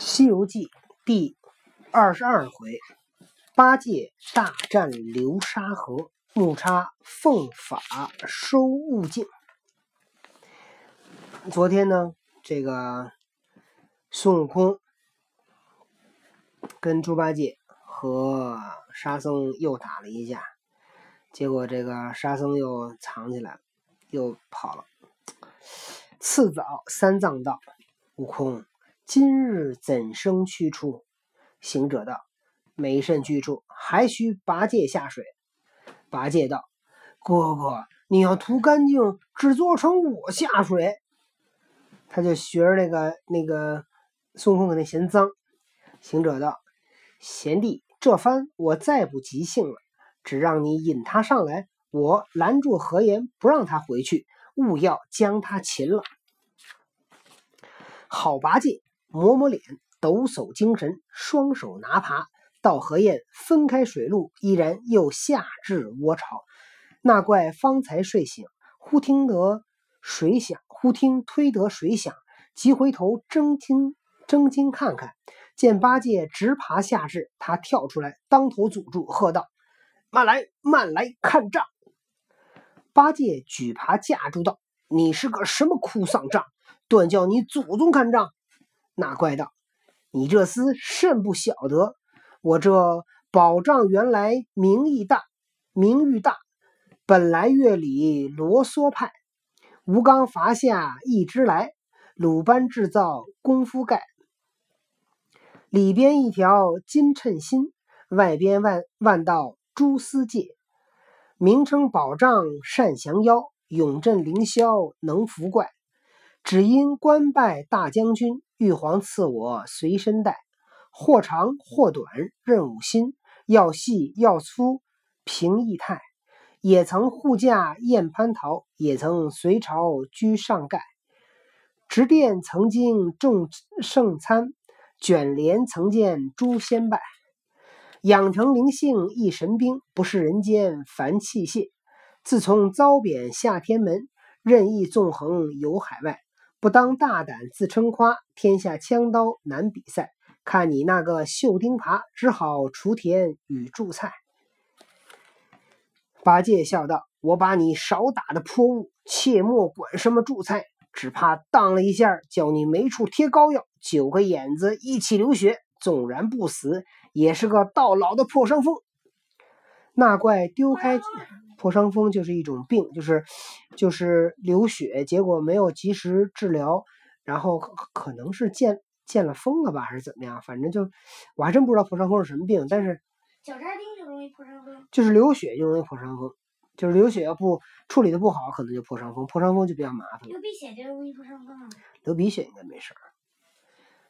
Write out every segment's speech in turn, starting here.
《西游记》第二十二回，八戒大战流沙河，木叉奉法收悟净。昨天呢，这个孙悟空跟猪八戒和沙僧又打了一架，结果这个沙僧又藏起来了，又跑了。次早，三藏道：“悟空。”今日怎生去处？行者道：“没甚去处，还需八戒下水。”八戒道：“哥哥，你要涂干净，只做成我下水。”他就学着那个那个孙悟空，给那嫌脏。行者道：“贤弟，这番我再不即兴了，只让你引他上来，我拦住何言，不让他回去，勿要将他擒了。”好，八戒。抹抹脸，抖擞精神，双手拿耙，到河堰分开水路，依然又下至窝巢。那怪方才睡醒，忽听得水响，忽听推得水响，急回头睁睛睁睛看看，见八戒直爬下至，他跳出来，当头阻住，喝道：“慢来，慢来看账！”八戒举耙架住道：“你是个什么哭丧账？断叫你祖宗看账！”那怪道：“你这厮甚不晓得，我这宝藏原来名义大，名誉大，本来月里罗嗦派，吴刚伐下一支来，鲁班制造功夫盖，里边一条金衬心，外边万万道蛛丝界，名称宝藏善降妖，永镇凌霄能伏怪，只因官拜大将军。”玉皇赐我随身带，或长或短任务心，要细要粗凭意态。也曾护驾燕蟠桃，也曾随朝居上盖。执殿曾经众圣餐，卷帘曾见诸仙拜。养成灵性一神兵，不是人间凡器械。自从遭贬下天门，任意纵横游海外。不当大胆自称夸，天下枪刀难比赛。看你那个绣钉耙，只好锄田与贮菜。八戒笑道：“我把你少打的泼物，切莫管什么贮菜，只怕当了一下，叫你没处贴膏药，九个眼子一起流血，纵然不死，也是个到老的破伤风。”那怪丢开。破伤风就是一种病，就是就是流血，结果没有及时治疗，然后可能是见见了风了吧，还是怎么样？反正就我还真不知道破伤风是什么病，但是脚扎钉就容易破伤风，就是流血就容易破伤风，就是流血要不处理的不好，可能就破伤风。破伤风就比较麻烦。流鼻血就容易破伤风吗？流鼻血应该没事儿。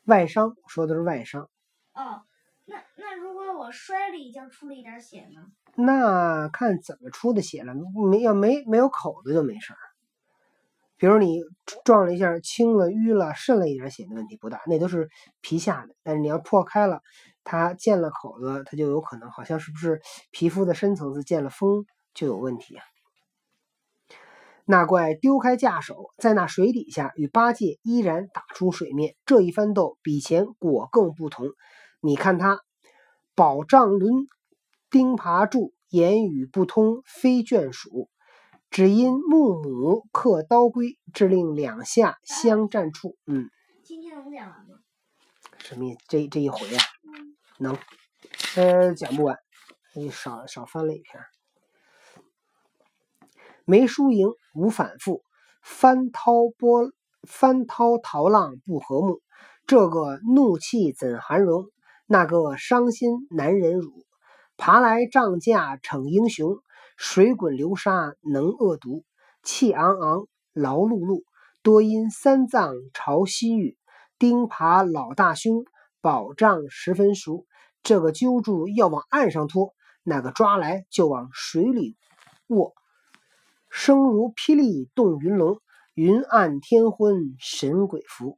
外伤说的是外伤。哦，那那如果我摔了一跤，出了一点血呢？那看怎么出的血了，没要没没有口子就没事儿。比如你撞了一下，青了、淤了、渗了一点血的问题不大，那都是皮下的。但是你要破开了，它见了口子，它就有可能好像是不是皮肤的深层次见了风就有问题啊。那怪丢开架手，在那水底下与八戒依然打出水面，这一番斗比前果更不同。你看他保障轮。钉耙柱，言语不通，非眷属。只因木母刻刀圭，致令两下相战处。嗯，今天能讲完吗？什么意思？这这一回啊，能，呃，讲不完，你少少翻了一篇。没输赢无反复，翻涛波，翻涛淘浪不和睦。这个怒气怎含容？那个伤心难忍辱。爬来仗架逞英雄，水滚流沙能恶毒，气昂昂劳碌碌，多因三藏朝西域，钉耙老大兄，保障十分熟。这个揪住要往岸上拖，那个抓来就往水里握，声如霹雳动云龙，云暗天昏神鬼伏。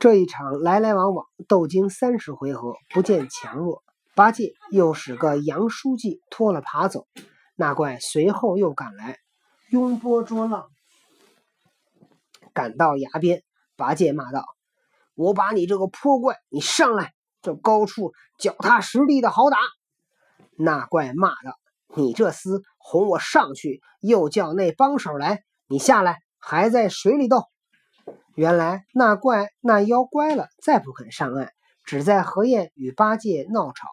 这一场来来往往，斗经三十回合，不见强弱。八戒又使个杨书记拖了爬走，那怪随后又赶来，拥波捉浪，赶到崖边，八戒骂道：“我把你这个泼怪，你上来，这高处脚踏实地的好打。”那怪骂道：“你这厮哄我上去，又叫那帮手来，你下来还在水里斗。”原来那怪那妖乖了，再不肯上岸，只在河堰与八戒闹吵。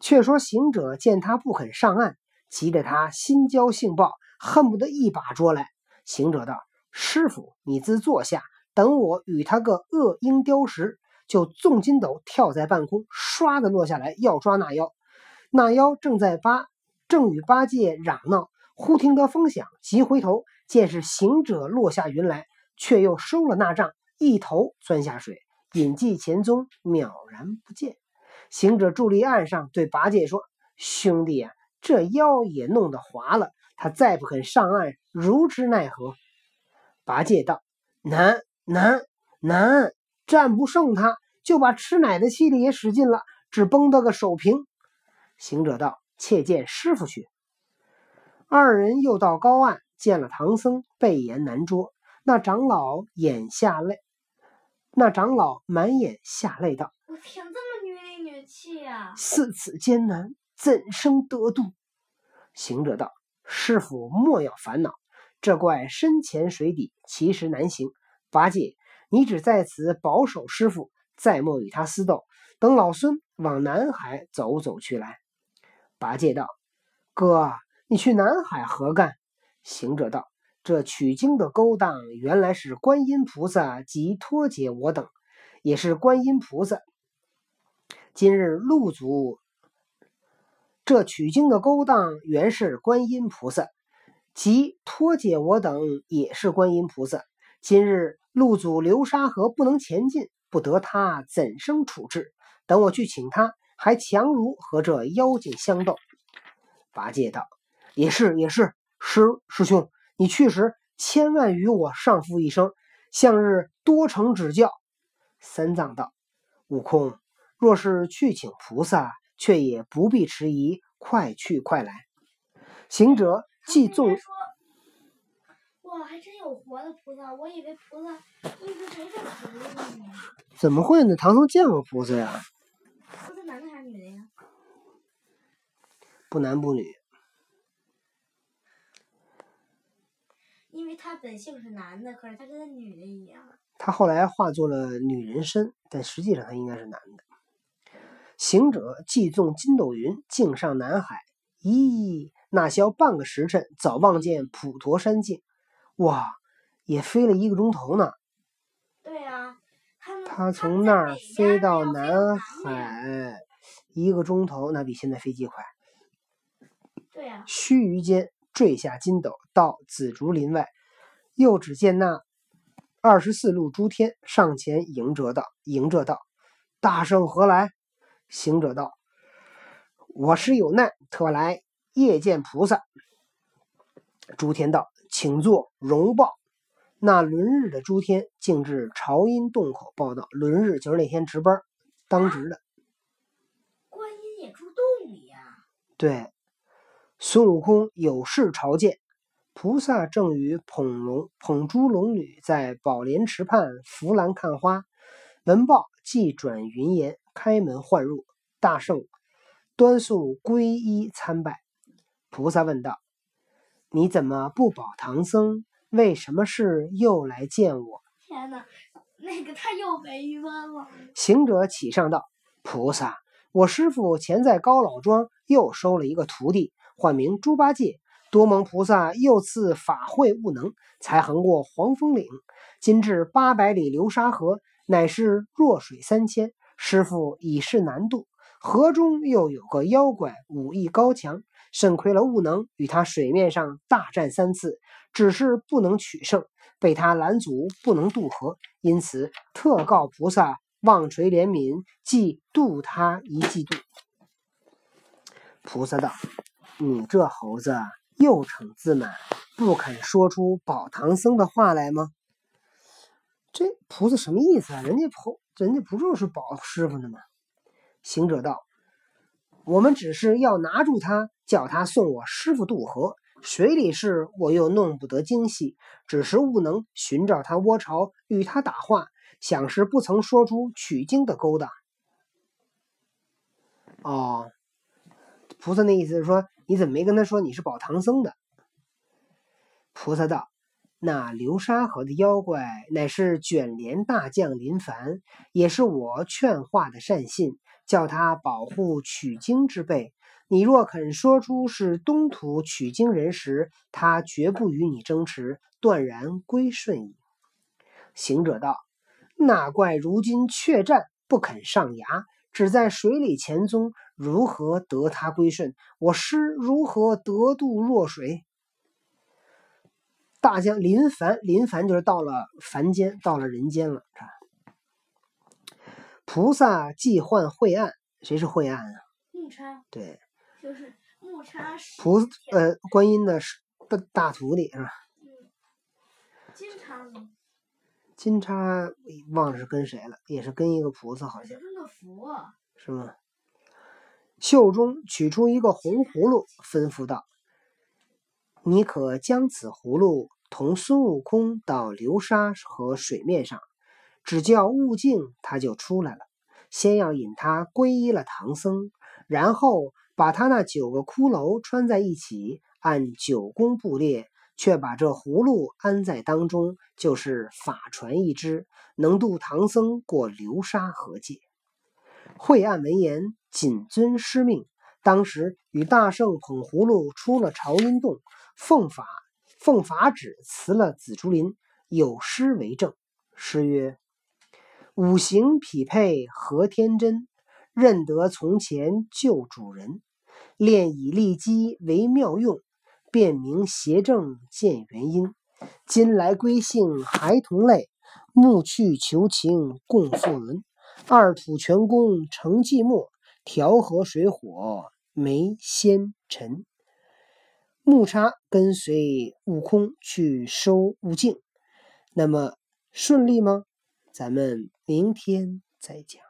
却说行者见他不肯上岸，急得他心焦性暴，恨不得一把捉来。行者道：“师傅，你自坐下，等我与他个恶鹰雕石，就纵筋斗跳在半空，唰的落下来要抓那妖。那妖正在八正与八戒嚷闹，忽听得风响，急回头，见是行者落下云来，却又收了那杖，一头钻下水，隐迹前踪，渺然不见。”行者伫立岸上，对八戒说：“兄弟啊，这妖也弄得滑了，他再不肯上岸，如之奈何？”八戒道：“难难难，战不胜他，就把吃奶的气力也使尽了，只绷得个手平。”行者道：“且见师傅去。”二人又到高岸，见了唐僧，背言难捉。那长老眼下泪，那长老满眼下泪道：“我天，这么女里女气呀！似此艰难，怎生得度？”行者道：“师傅莫要烦恼，这怪深潜水底，其实难行。八戒，你只在此保守师傅，再莫与他私斗。等老孙往南海走走去来。”八戒道：“哥，你去南海何干？”行者道：“这取经的勾当，原来是观音菩萨及托解我等，也是观音菩萨。今日路祖这取经的勾当，原是观音菩萨，即托解我等，也是观音菩萨。今日路祖流沙河不能前进，不得他怎生处置？等我去请他，还强如和这妖精相斗。”八戒道：“也是也是，师师兄。”你去时，千万与我上父一声，向日多成指教。三藏道：“悟空，若是去请菩萨，却也不必迟疑，快去快来。”行者既纵说：“哇，还真有活的菩萨！我以为菩萨一直呢。怎么会呢？唐僧见过菩萨呀？菩萨男的还是女的呀？不男不女。因为他本性是男的，可是他跟他女的一样。他后来化作了女人身，但实际上他应该是男的。行者既纵筋斗云，径上南海。咦，那消半个时辰，早望见普陀山境。哇，也飞了一个钟头呢。对啊，他他从那儿飞到南海，一个钟头，那比现在飞机快。对呀。须臾间。坠下金斗，到紫竹林外，又只见那二十四路诸天上前迎着道：“迎着道，大圣何来？”行者道：“我师有难，特来夜见菩萨。”诸天道：“请坐，容报。”那轮日的诸天径至朝阴洞口报道。轮日就是那天值班当值的。观音也住洞里呀？对。孙悟空有事朝见，菩萨正与捧龙捧珠龙女在宝莲池畔扶栏看花。闻报，即转云岩，开门唤入。大圣端肃皈依参拜。菩萨问道：“你怎么不保唐僧？为什么事又来见我？”天哪，那个他又被愚问了。行者起上道：“菩萨，我师傅前在高老庄又收了一个徒弟。”唤名猪八戒，多蒙菩萨又赐法会悟能，才横过黄风岭，今至八百里流沙河，乃是弱水三千。师傅已是难渡，河中又有个妖怪，武艺高强，肾亏了悟能与他水面上大战三次，只是不能取胜，被他拦阻，不能渡河，因此特告菩萨望垂怜悯，即渡他一季度。菩萨道。你这猴子又逞自满，不肯说出保唐僧的话来吗？这菩萨什么意思啊？人家菩，人家不就是保师傅的吗？行者道：“我们只是要拿住他，叫他送我师傅渡河，水里事我又弄不得精细，只是务能寻找他窝巢，与他打话，想是不曾说出取经的勾当。哦，菩萨那意思是说，你怎么没跟他说你是保唐僧的？菩萨道：“那流沙河的妖怪乃是卷帘大将林凡，也是我劝化的善信，叫他保护取经之辈。你若肯说出是东土取经人时，他绝不与你争持，断然归顺矣。”行者道：“那怪如今却战，不肯上崖。”只在水里潜踪，如何得他归顺？我师如何得渡弱水？大将临凡，临凡就是到了凡间，到了人间了。菩萨既唤晦暗，谁是晦暗啊？木叉。对，就是木叉。菩呃，观音的大大徒弟是吧？嗯。金叉呢？金叉忘了是跟谁了，也是跟一个菩萨，好像。跟个佛。是吗？袖中取出一个红葫芦，吩咐道：“你可将此葫芦同孙悟空到流沙和水面上，只叫悟净，他就出来了。先要引他皈依了唐僧，然后把他那九个骷髅穿在一起，按九宫布列。”却把这葫芦安在当中，就是法船一只，能渡唐僧过流沙河界。惠岸闻言，谨遵师命，当时与大圣捧葫芦出了朝音洞，奉法奉法旨辞了紫竹林，有诗为证。诗曰：“五行匹配何天真，认得从前旧主人，练以利基为妙用。”辨明邪正见原因，今来归姓还同类，暮去求情共复伦。二土全功成寂寞，调和水火没先尘。木叉跟随悟空去收悟净，那么顺利吗？咱们明天再讲。